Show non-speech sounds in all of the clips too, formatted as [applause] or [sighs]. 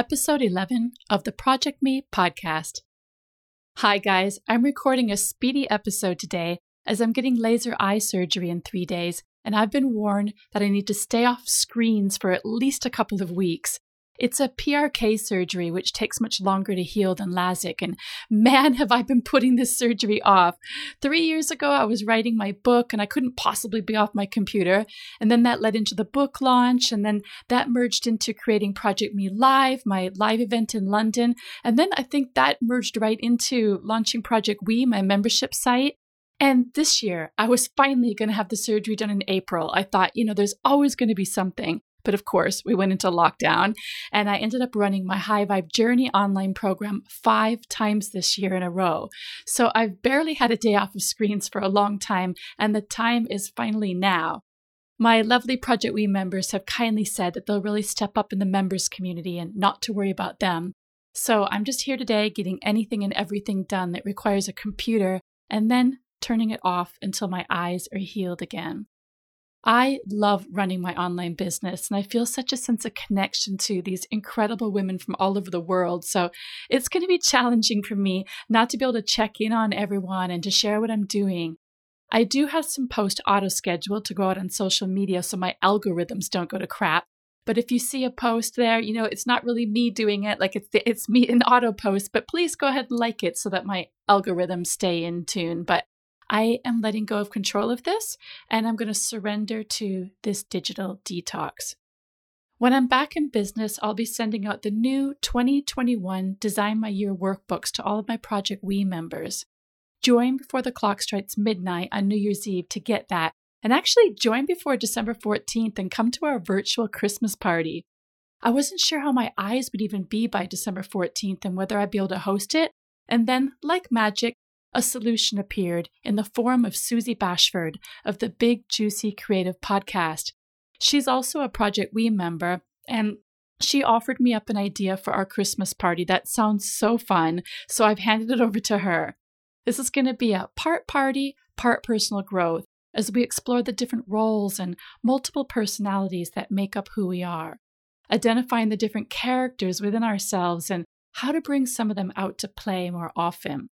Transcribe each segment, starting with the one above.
episode 11 of the Project Me podcast. Hi, guys. I'm recording a speedy episode today as I'm getting laser eye surgery in three days, and I've been warned that I need to stay off screens for at least a couple of weeks. It's a PRK surgery, which takes much longer to heal than LASIK. And man, have I been putting this surgery off. Three years ago, I was writing my book and I couldn't possibly be off my computer. And then that led into the book launch. And then that merged into creating Project Me Live, my live event in London. And then I think that merged right into launching Project We, my membership site. And this year, I was finally going to have the surgery done in April. I thought, you know, there's always going to be something. But of course, we went into lockdown, and I ended up running my High Vibe Journey online program five times this year in a row. So I've barely had a day off of screens for a long time, and the time is finally now. My lovely Project We members have kindly said that they'll really step up in the members community and not to worry about them. So I'm just here today getting anything and everything done that requires a computer and then turning it off until my eyes are healed again. I love running my online business and I feel such a sense of connection to these incredible women from all over the world. So it's going to be challenging for me not to be able to check in on everyone and to share what I'm doing. I do have some post auto scheduled to go out on social media so my algorithms don't go to crap. But if you see a post there, you know, it's not really me doing it, like it's it's me in auto post, but please go ahead and like it so that my algorithms stay in tune. But I am letting go of control of this and I'm going to surrender to this digital detox. When I'm back in business, I'll be sending out the new 2021 Design My Year workbooks to all of my Project We members. Join before the clock strikes midnight on New Year's Eve to get that. And actually, join before December 14th and come to our virtual Christmas party. I wasn't sure how my eyes would even be by December 14th and whether I'd be able to host it. And then, like magic, a solution appeared in the form of Susie Bashford of the Big Juicy Creative Podcast. She's also a Project We member, and she offered me up an idea for our Christmas party that sounds so fun, so I've handed it over to her. This is going to be a part party, part personal growth as we explore the different roles and multiple personalities that make up who we are, identifying the different characters within ourselves and how to bring some of them out to play more often.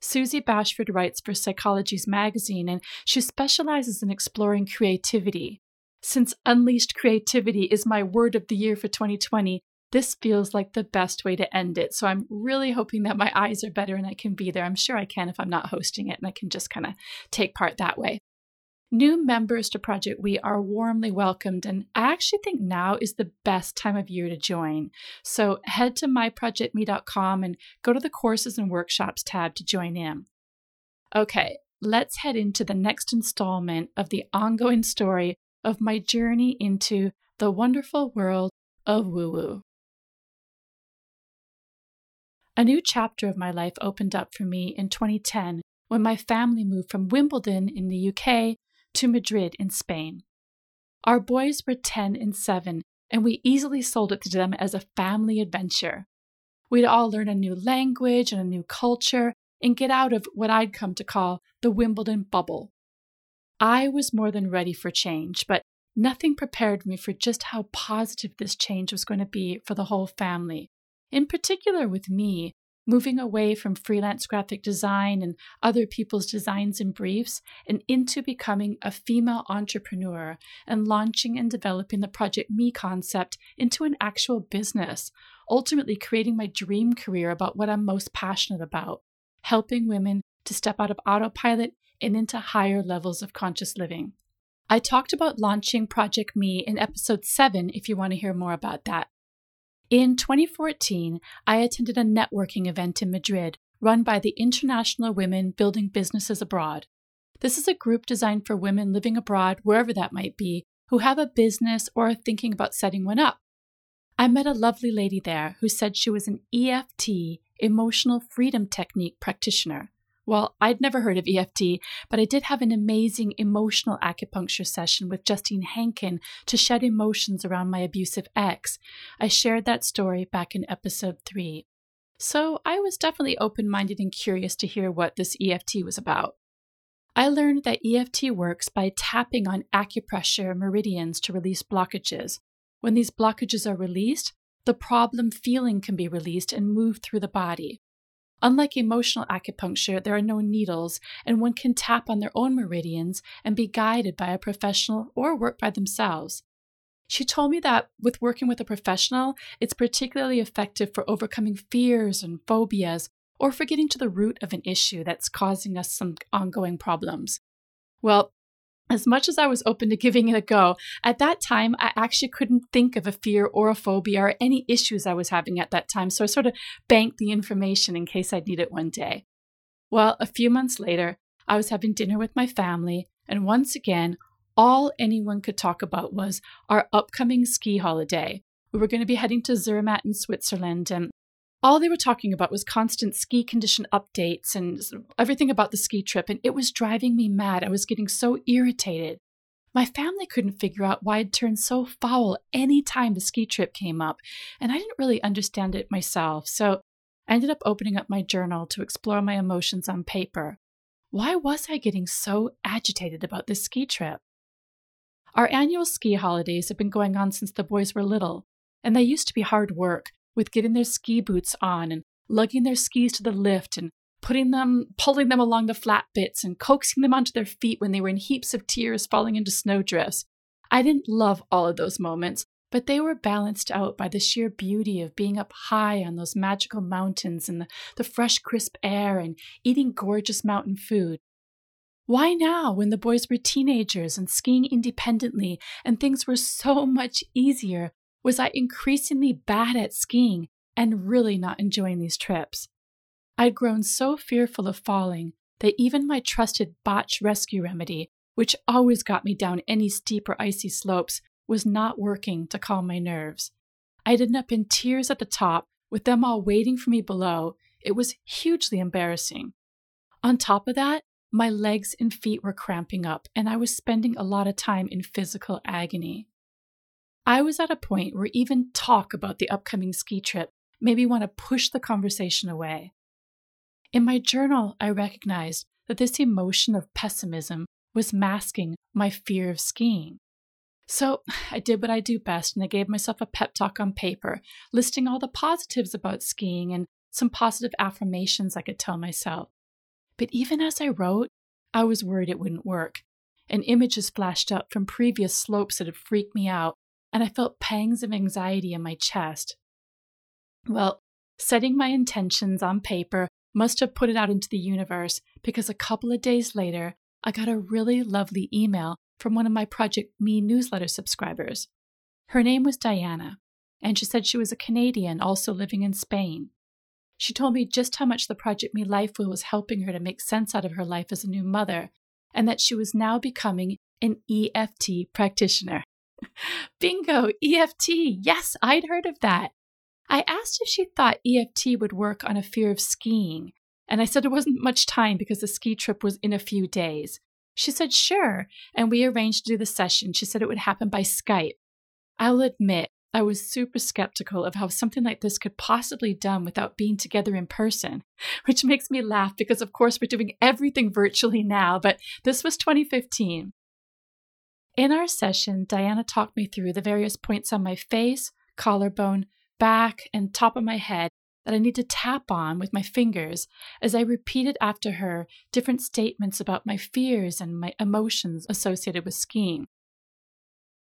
Susie Bashford writes for Psychologies magazine, and she specializes in exploring creativity. Since unleashed creativity is my word of the year for 2020, this feels like the best way to end it. So I'm really hoping that my eyes are better and I can be there. I'm sure I can if I'm not hosting it and I can just kind of take part that way. New members to Project We are warmly welcomed, and I actually think now is the best time of year to join. So head to myprojectme.com and go to the courses and workshops tab to join in. Okay, let's head into the next installment of the ongoing story of my journey into the wonderful world of woo woo. A new chapter of my life opened up for me in 2010 when my family moved from Wimbledon in the UK to Madrid in Spain. Our boys were 10 and 7, and we easily sold it to them as a family adventure. We'd all learn a new language and a new culture and get out of what I'd come to call the Wimbledon bubble. I was more than ready for change, but nothing prepared me for just how positive this change was going to be for the whole family, in particular with me, moving away from freelance graphic design and other people's designs and briefs and into becoming a female entrepreneur and launching and developing the Project Me concept into an actual business, ultimately creating my dream career about what I'm most passionate about helping women to step out of autopilot and into higher levels of conscious living. I talked about launching Project Me in episode 7 if you want to hear more about that. In 2014, I attended a networking event in Madrid run by the International Women Building Businesses Abroad. This is a group designed for women living abroad, wherever that might be, who have a business or are thinking about setting one up. I met a lovely lady there who said she was an EFT, emotional freedom technique practitioner. Well, I'd never heard of EFT, but I did have an amazing emotional acupuncture session with Justine Hankin to shed emotions around my abusive ex. I shared that story back in episode 3. So I was definitely open minded and curious to hear what this EFT was about. I learned that EFT works by tapping on acupressure meridians to release blockages. When these blockages are released, the problem feeling can be released and moved through the body. Unlike emotional acupuncture, there are no needles, and one can tap on their own meridians and be guided by a professional or work by themselves. She told me that with working with a professional, it's particularly effective for overcoming fears and phobias or for getting to the root of an issue that's causing us some ongoing problems. Well, as much as I was open to giving it a go, at that time, I actually couldn't think of a fear or a phobia or any issues I was having at that time. So I sort of banked the information in case I'd need it one day. Well, a few months later, I was having dinner with my family, and once again, all anyone could talk about was our upcoming ski holiday. We were going to be heading to Zermatt in Switzerland, and all they were talking about was constant ski condition updates and everything about the ski trip, and it was driving me mad. I was getting so irritated. My family couldn't figure out why I'd turn so foul any time the ski trip came up, and I didn't really understand it myself. So I ended up opening up my journal to explore my emotions on paper. Why was I getting so agitated about this ski trip? Our annual ski holidays have been going on since the boys were little, and they used to be hard work, with getting their ski boots on and lugging their skis to the lift and putting them, pulling them along the flat bits and coaxing them onto their feet when they were in heaps of tears falling into snowdrifts. I didn't love all of those moments, but they were balanced out by the sheer beauty of being up high on those magical mountains and the, the fresh, crisp air and eating gorgeous mountain food. Why now, when the boys were teenagers and skiing independently and things were so much easier, was I increasingly bad at skiing and really not enjoying these trips. I'd grown so fearful of falling that even my trusted Bach rescue remedy, which always got me down any steep or icy slopes, was not working to calm my nerves. I'd end up in tears at the top, with them all waiting for me below. It was hugely embarrassing. On top of that, my legs and feet were cramping up, and I was spending a lot of time in physical agony. I was at a point where even talk about the upcoming ski trip made me want to push the conversation away. In my journal, I recognized that this emotion of pessimism was masking my fear of skiing. So [sighs] I did what I do best and I gave myself a pep talk on paper, listing all the positives about skiing and some positive affirmations I could tell myself. But even as I wrote, I was worried it wouldn't work, and images flashed up from previous slopes that had freaked me out and I felt pangs of anxiety in my chest. Well, setting my intentions on paper must have put it out into the universe because a couple of days later, I got a really lovely email from one of my Project Me newsletter subscribers. Her name was Diana, and she said she was a Canadian also living in Spain. She told me just how much the Project Me Life Wheel was helping her to make sense out of her life as a new mother, and that she was now becoming an EFT practitioner. [laughs] Bingo, EFT. Yes, I'd heard of that. I asked if she thought EFT would work on a fear of skiing, and I said there wasn't much time because the ski trip was in a few days. She said sure, and we arranged to do the session. She said it would happen by Skype. I'll admit, I was super skeptical of how something like this could possibly be done without being together in person, [laughs] which makes me laugh because, of course, we're doing everything virtually now, but this was 2015. In our session, Diana talked me through the various points on my face, collarbone, back, and top of my head that I need to tap on with my fingers as I repeated after her different statements about my fears and my emotions associated with skiing.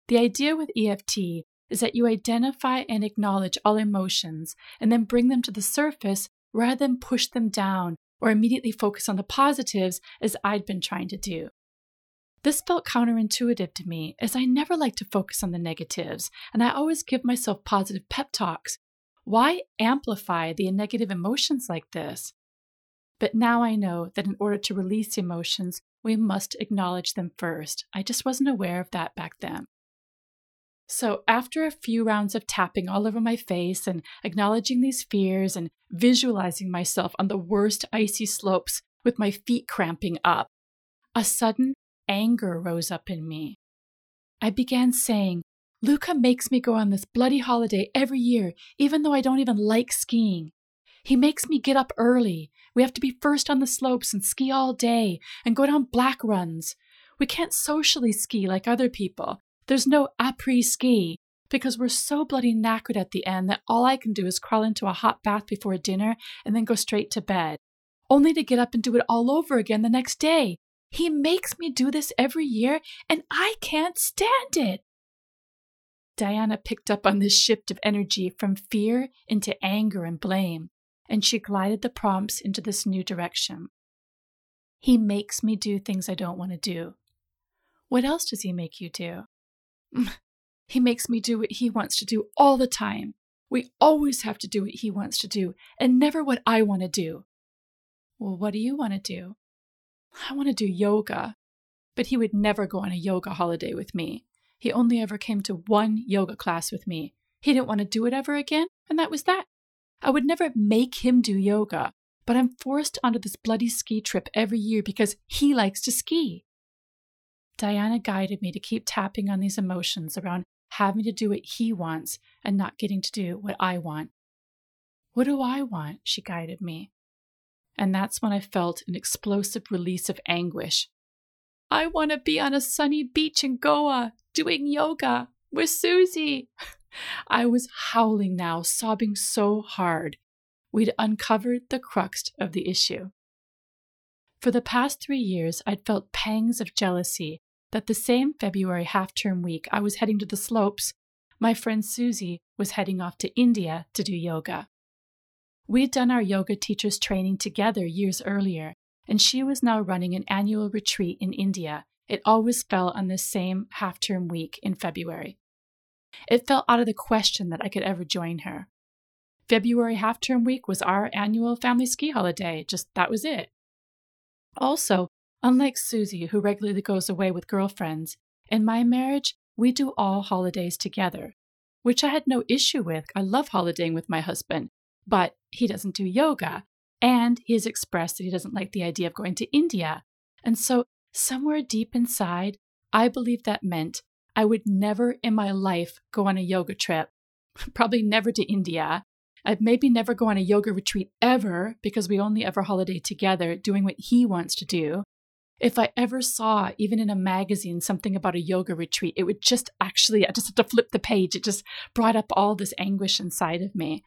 The idea with EFT is that you identify and acknowledge all emotions and then bring them to the surface rather than push them down or immediately focus on the positives as I'd been trying to do. This felt counterintuitive to me, as I never like to focus on the negatives, and I always give myself positive pep talks. Why amplify the negative emotions like this? But now I know that in order to release emotions, we must acknowledge them first. I just wasn't aware of that back then. So, after a few rounds of tapping all over my face and acknowledging these fears and visualizing myself on the worst icy slopes with my feet cramping up, a sudden anger rose up in me. I began saying, Luca makes me go on this bloody holiday every year, even though I don't even like skiing. He makes me get up early. We have to be first on the slopes and ski all day and go down black runs. We can't socially ski like other people. There's no après ski. because we're so bloody knackered at the end that all I can do is crawl into a hot bath before dinner and then go straight to bed, only to get up and do it all over again the next day. He makes me do this every year, and I can't stand it. Diana picked up on this shift of energy from fear into anger and blame, and she glided the prompts into this new direction. He makes me do things I don't want to do. What else does he make you do? Mm, he makes me do what he wants to do all the time. We always have to do what he wants to do and never what I want to do. Well, what do you want to do? I want to do yoga. But he would never go on a yoga holiday with me. He only ever came to one yoga class with me. He didn't want to do it ever again, and that was that. I would never make him do yoga, but I'm forced onto this bloody ski trip every year because he likes to ski. Diana guided me to keep tapping on these emotions around having to do what he wants and not getting to do what I want. What do I want? She guided me. And that's when I felt an explosive release of anguish. I want to be on a sunny beach in Goa doing yoga with Susie. [laughs] I was howling now, sobbing so hard. We'd uncovered the crux of the issue. For the past three years, I'd felt pangs of jealousy that the same February half term week I was heading to the slopes, my friend Susie was heading off to India to do yoga. We'd done our yoga teacher's training together years earlier, and she was now running an annual retreat in India. It always fell on the same half term week in February. It fell out of the question that I could ever join her. February half term week was our annual family ski holiday, just that was it. Also, unlike Susie, who regularly goes away with girlfriends, in my marriage, we do all holidays together, which I had no issue with. I love holidaying with my husband, but he doesn't do yoga. And he has expressed that he doesn't like the idea of going to India. And so, somewhere deep inside, I believe that meant I would never in my life go on a yoga trip, [laughs] probably never to India. I'd maybe never go on a yoga retreat ever because we only ever holiday together doing what he wants to do. If I ever saw, even in a magazine, something about a yoga retreat, it would just actually, I just had to flip the page. It just brought up all this anguish inside of me.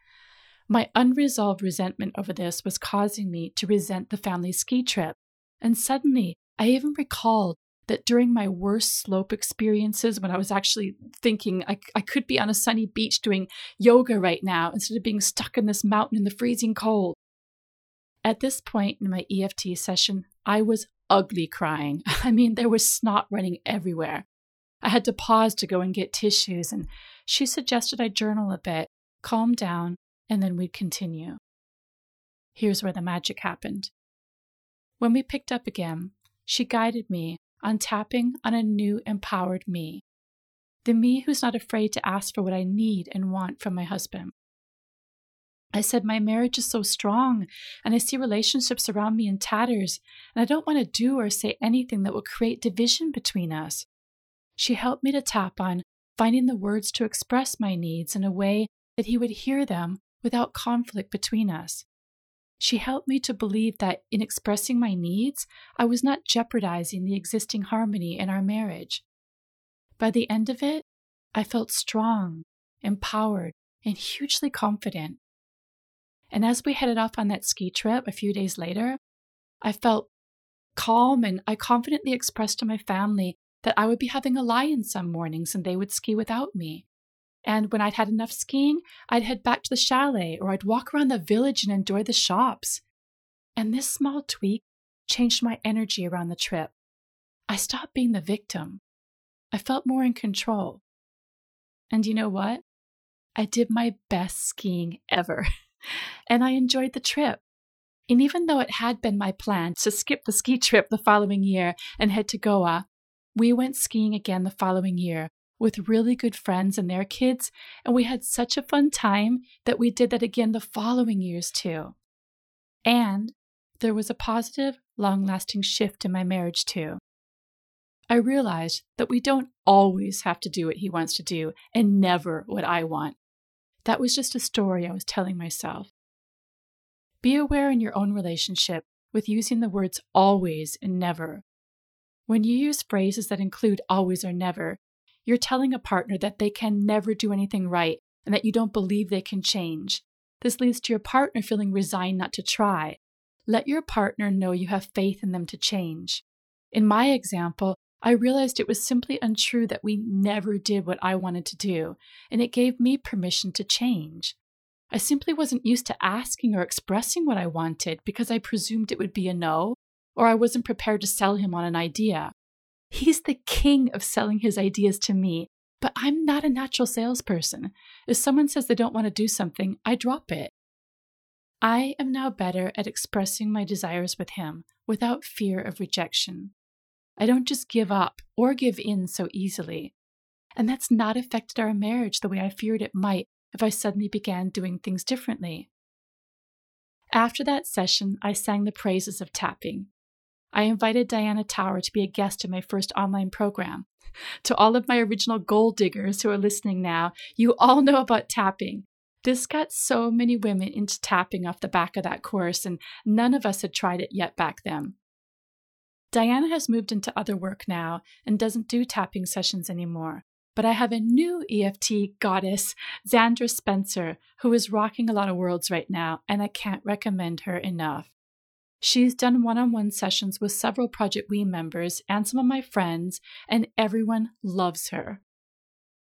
My unresolved resentment over this was causing me to resent the family ski trip. And suddenly, I even recalled that during my worst slope experiences, when I was actually thinking I, I could be on a sunny beach doing yoga right now instead of being stuck in this mountain in the freezing cold. At this point in my EFT session, I was ugly crying. [laughs] I mean, there was snot running everywhere. I had to pause to go and get tissues, and she suggested I journal a bit, calm down, and then we'd continue. Here's where the magic happened. When we picked up again, she guided me on tapping on a new empowered me. The me who's not afraid to ask for what I need and want from my husband. I said, My marriage is so strong, and I see relationships around me in tatters, and I don't want to do or say anything that will create division between us. She helped me to tap on finding the words to express my needs in a way that he would hear them without conflict between us. She helped me to believe that in expressing my needs, I was not jeopardizing the existing harmony in our marriage. By the end of it, I felt strong, empowered, and hugely confident. And as we headed off on that ski trip a few days later, I felt calm and I confidently expressed to my family that I would be having a lie in some mornings and they would ski without me. And when I'd had enough skiing, I'd head back to the chalet or I'd walk around the village and enjoy the shops. And this small tweak changed my energy around the trip. I stopped being the victim. I felt more in control. And you know what? I did my best skiing ever. [laughs] and I enjoyed the trip. And even though it had been my plan to skip the ski trip the following year and head to Goa, we went skiing again the following year with really good friends and their kids, and we had such a fun time that we did that again the following years too. And there was a positive, long lasting shift in my marriage too. I realized that we don't always have to do what he wants to do and never what I want. That was just a story I was telling myself. Be aware in your own relationship with using the words always and never. When you use phrases that include always or never, you're telling a partner that they can never do anything right and that you don't believe they can change. This leads to your partner feeling resigned not to try. Let your partner know you have faith in them to change. In my example, I realized it was simply untrue that we never did what I wanted to do, and it gave me permission to change. I simply wasn't used to asking or expressing what I wanted because I presumed it would be a no, or I wasn't prepared to sell him on an idea. He's the king of selling his ideas to me, but I'm not a natural salesperson. If someone says they don't want to do something, I drop it. I am now better at expressing my desires with him without fear of rejection. I don't just give up or give in so easily. And that's not affected our marriage the way I feared it might if I suddenly began doing things differently. After that session, I sang the praises of tapping. I invited Diana Tower to be a guest in my first online program. [laughs] To all of my original gold diggers who are listening now, you all know about tapping. This got so many women into tapping off the back of that course, and none of us had tried it yet back then. Diana has moved into other work now and doesn't do tapping sessions anymore. But I have a new EFT goddess, Zandra Spencer, who is rocking a lot of worlds right now, and I can't recommend her enough. She's done one on one sessions with several Project We members and some of my friends, and everyone loves her.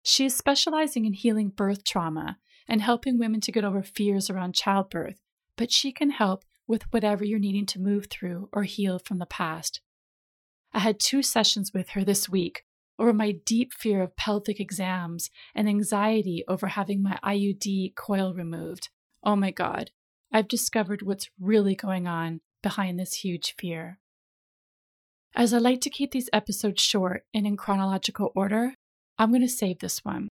She is specializing in healing birth trauma and helping women to get over fears around childbirth, but she can help with whatever you're needing to move through or heal from the past. I had two sessions with her this week over my deep fear of pelvic exams and anxiety over having my IUD coil removed. Oh my God, I've discovered what's really going on behind this huge fear. As I like to keep these episodes short and in chronological order, I'm going to save this one.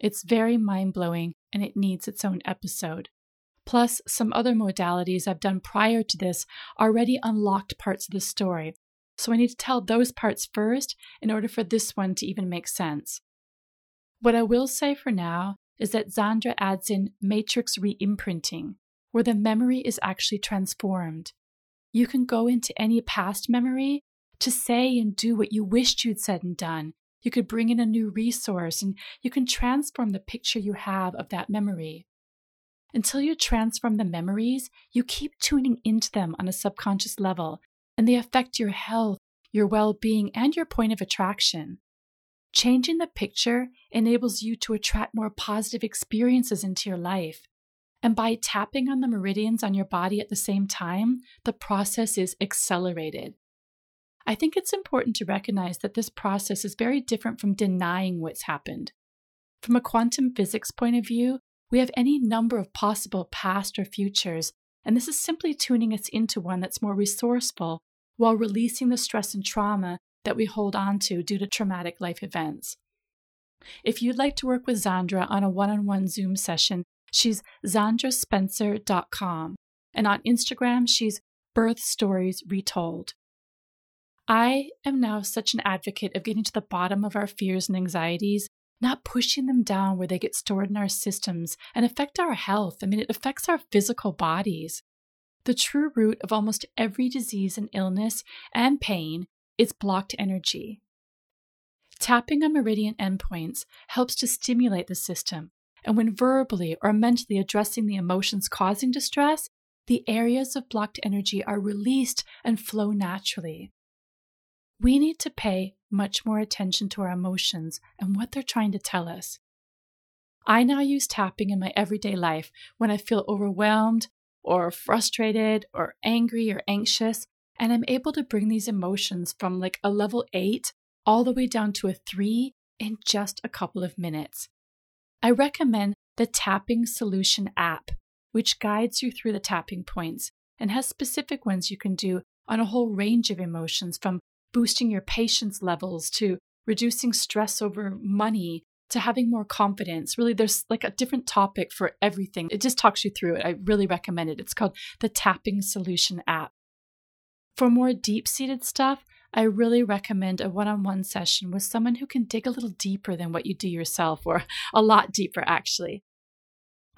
It's very mind blowing and it needs its own episode. Plus, some other modalities I've done prior to this already unlocked parts of the story, so I need to tell those parts first in order for this one to even make sense. What I will say for now is that Zandra adds in matrix re imprinting, where the memory is actually transformed you can go into any past memory to say and do what you wished you'd said and done. You could bring in a new resource and you can transform the picture you have of that memory. Until you transform the memories, you keep tuning into them on a subconscious level, and they affect your health, your well being, and your point of attraction. Changing the picture enables you to attract more positive experiences into your life. And by tapping on the meridians on your body at the same time, the process is accelerated. I think it's important to recognize that this process is very different from denying what's happened. From a quantum physics point of view, we have any number of possible past or futures, and this is simply tuning us into one that's more resourceful while releasing the stress and trauma that we hold on to due to traumatic life events. If you'd like to work with Zandra on a one on one Zoom session, She's zandraspencer.com. And on Instagram, she's Birth Stories Retold. I am now such an advocate of getting to the bottom of our fears and anxieties, not pushing them down where they get stored in our systems and affect our health. I mean, it affects our physical bodies. The true root of almost every disease and illness and pain is blocked energy. Tapping on meridian endpoints helps to stimulate the system and when verbally or mentally addressing the emotions causing distress, the areas of blocked energy are released and flow naturally. We need to pay much more attention to our emotions and what they're trying to tell us. I now use tapping in my everyday life when I feel overwhelmed or frustrated or angry or anxious, and I'm able to bring these emotions from like a level eight all the way down to a three in just a couple of minutes. I recommend the Tapping Solution app, which guides you through the tapping points and has specific ones you can do on a whole range of emotions from boosting your patience levels to reducing stress over money to having more confidence. Really, there's like a different topic for everything. It just talks you through it. I really recommend it. It's called the Tapping Solution app. For more deep seated stuff, I really recommend a one on one session with someone who can dig a little deeper than what you do yourself, or a lot deeper, actually.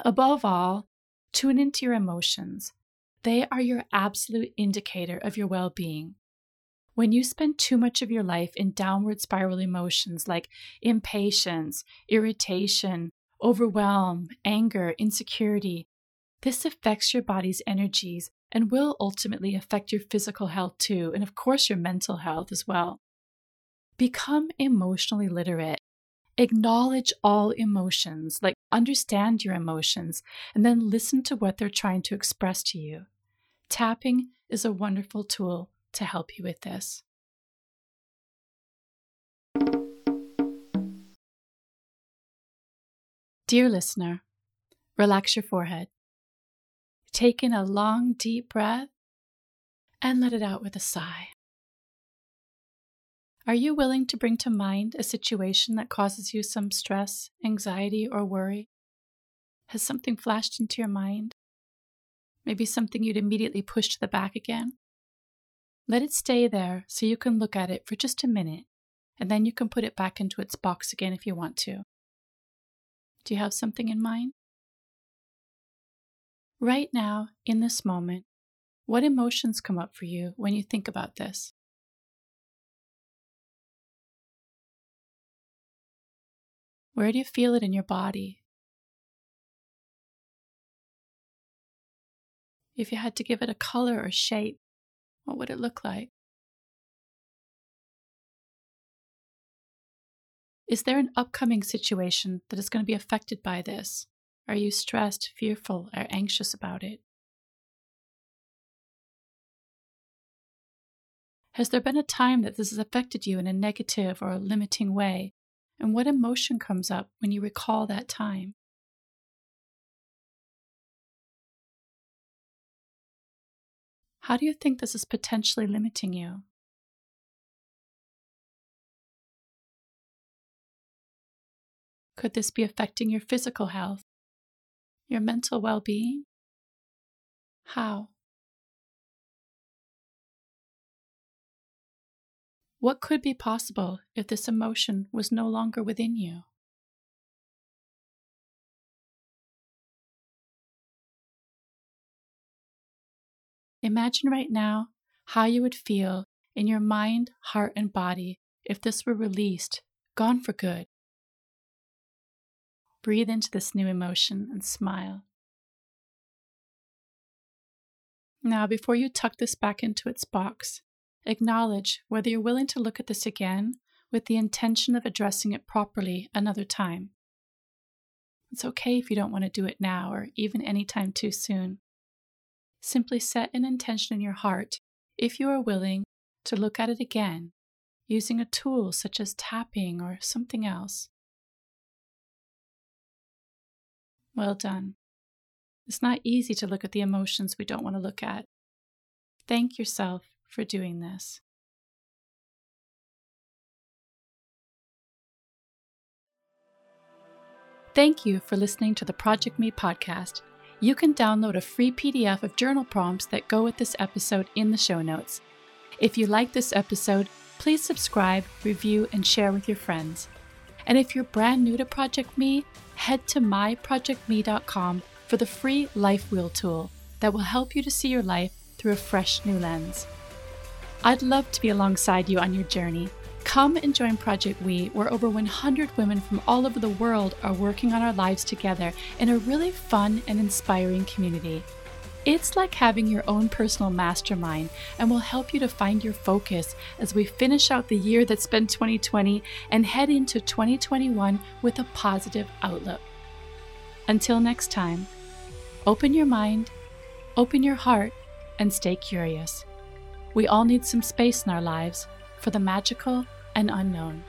Above all, tune into your emotions. They are your absolute indicator of your well being. When you spend too much of your life in downward spiral emotions like impatience, irritation, overwhelm, anger, insecurity, this affects your body's energies and will ultimately affect your physical health too, and of course, your mental health as well. Become emotionally literate. Acknowledge all emotions, like understand your emotions, and then listen to what they're trying to express to you. Tapping is a wonderful tool to help you with this. Dear listener, relax your forehead. Take in a long, deep breath and let it out with a sigh. Are you willing to bring to mind a situation that causes you some stress, anxiety, or worry? Has something flashed into your mind? Maybe something you'd immediately push to the back again? Let it stay there so you can look at it for just a minute, and then you can put it back into its box again if you want to. Do you have something in mind? Right now, in this moment, what emotions come up for you when you think about this? Where do you feel it in your body? If you had to give it a color or shape, what would it look like? Is there an upcoming situation that is going to be affected by this? Are you stressed, fearful, or anxious about it? Has there been a time that this has affected you in a negative or a limiting way? And what emotion comes up when you recall that time? How do you think this is potentially limiting you? Could this be affecting your physical health, your mental well being? How? What could be possible if this emotion was no longer within you? Imagine right now how you would feel in your mind, heart, and body if this were released, gone for good. Breathe into this new emotion and smile. Now, before you tuck this back into its box, acknowledge whether you're willing to look at this again with the intention of addressing it properly another time. It's okay if you don't want to do it now or even any time too soon. Simply set an intention in your heart, if you are willing, to look at it again using a tool such as tapping or something else. Well done. It's not easy to look at the emotions we don't want to look at. Thank yourself for doing this. Thank you for listening to the Project Me podcast you can download a free PDF of journal prompts that go with this episode in the show notes. If you like this episode, please subscribe, review, and share with your friends. And if you're brand new to Project Me, head to myprojectme.com for the free Life Wheel tool that will help you to see your life through a fresh new lens. I'd love to be alongside you on your journey Come and join Project We, where over 100 women from all over the world are working on our lives together in a really fun and inspiring community. It's like having your own personal mastermind and will help you to find your focus as we finish out the year that's been 2020 and head into 2021 with a positive outlook. Until next time, open your mind, open your heart, and stay curious. We all need some space in our lives for the magical and unknown.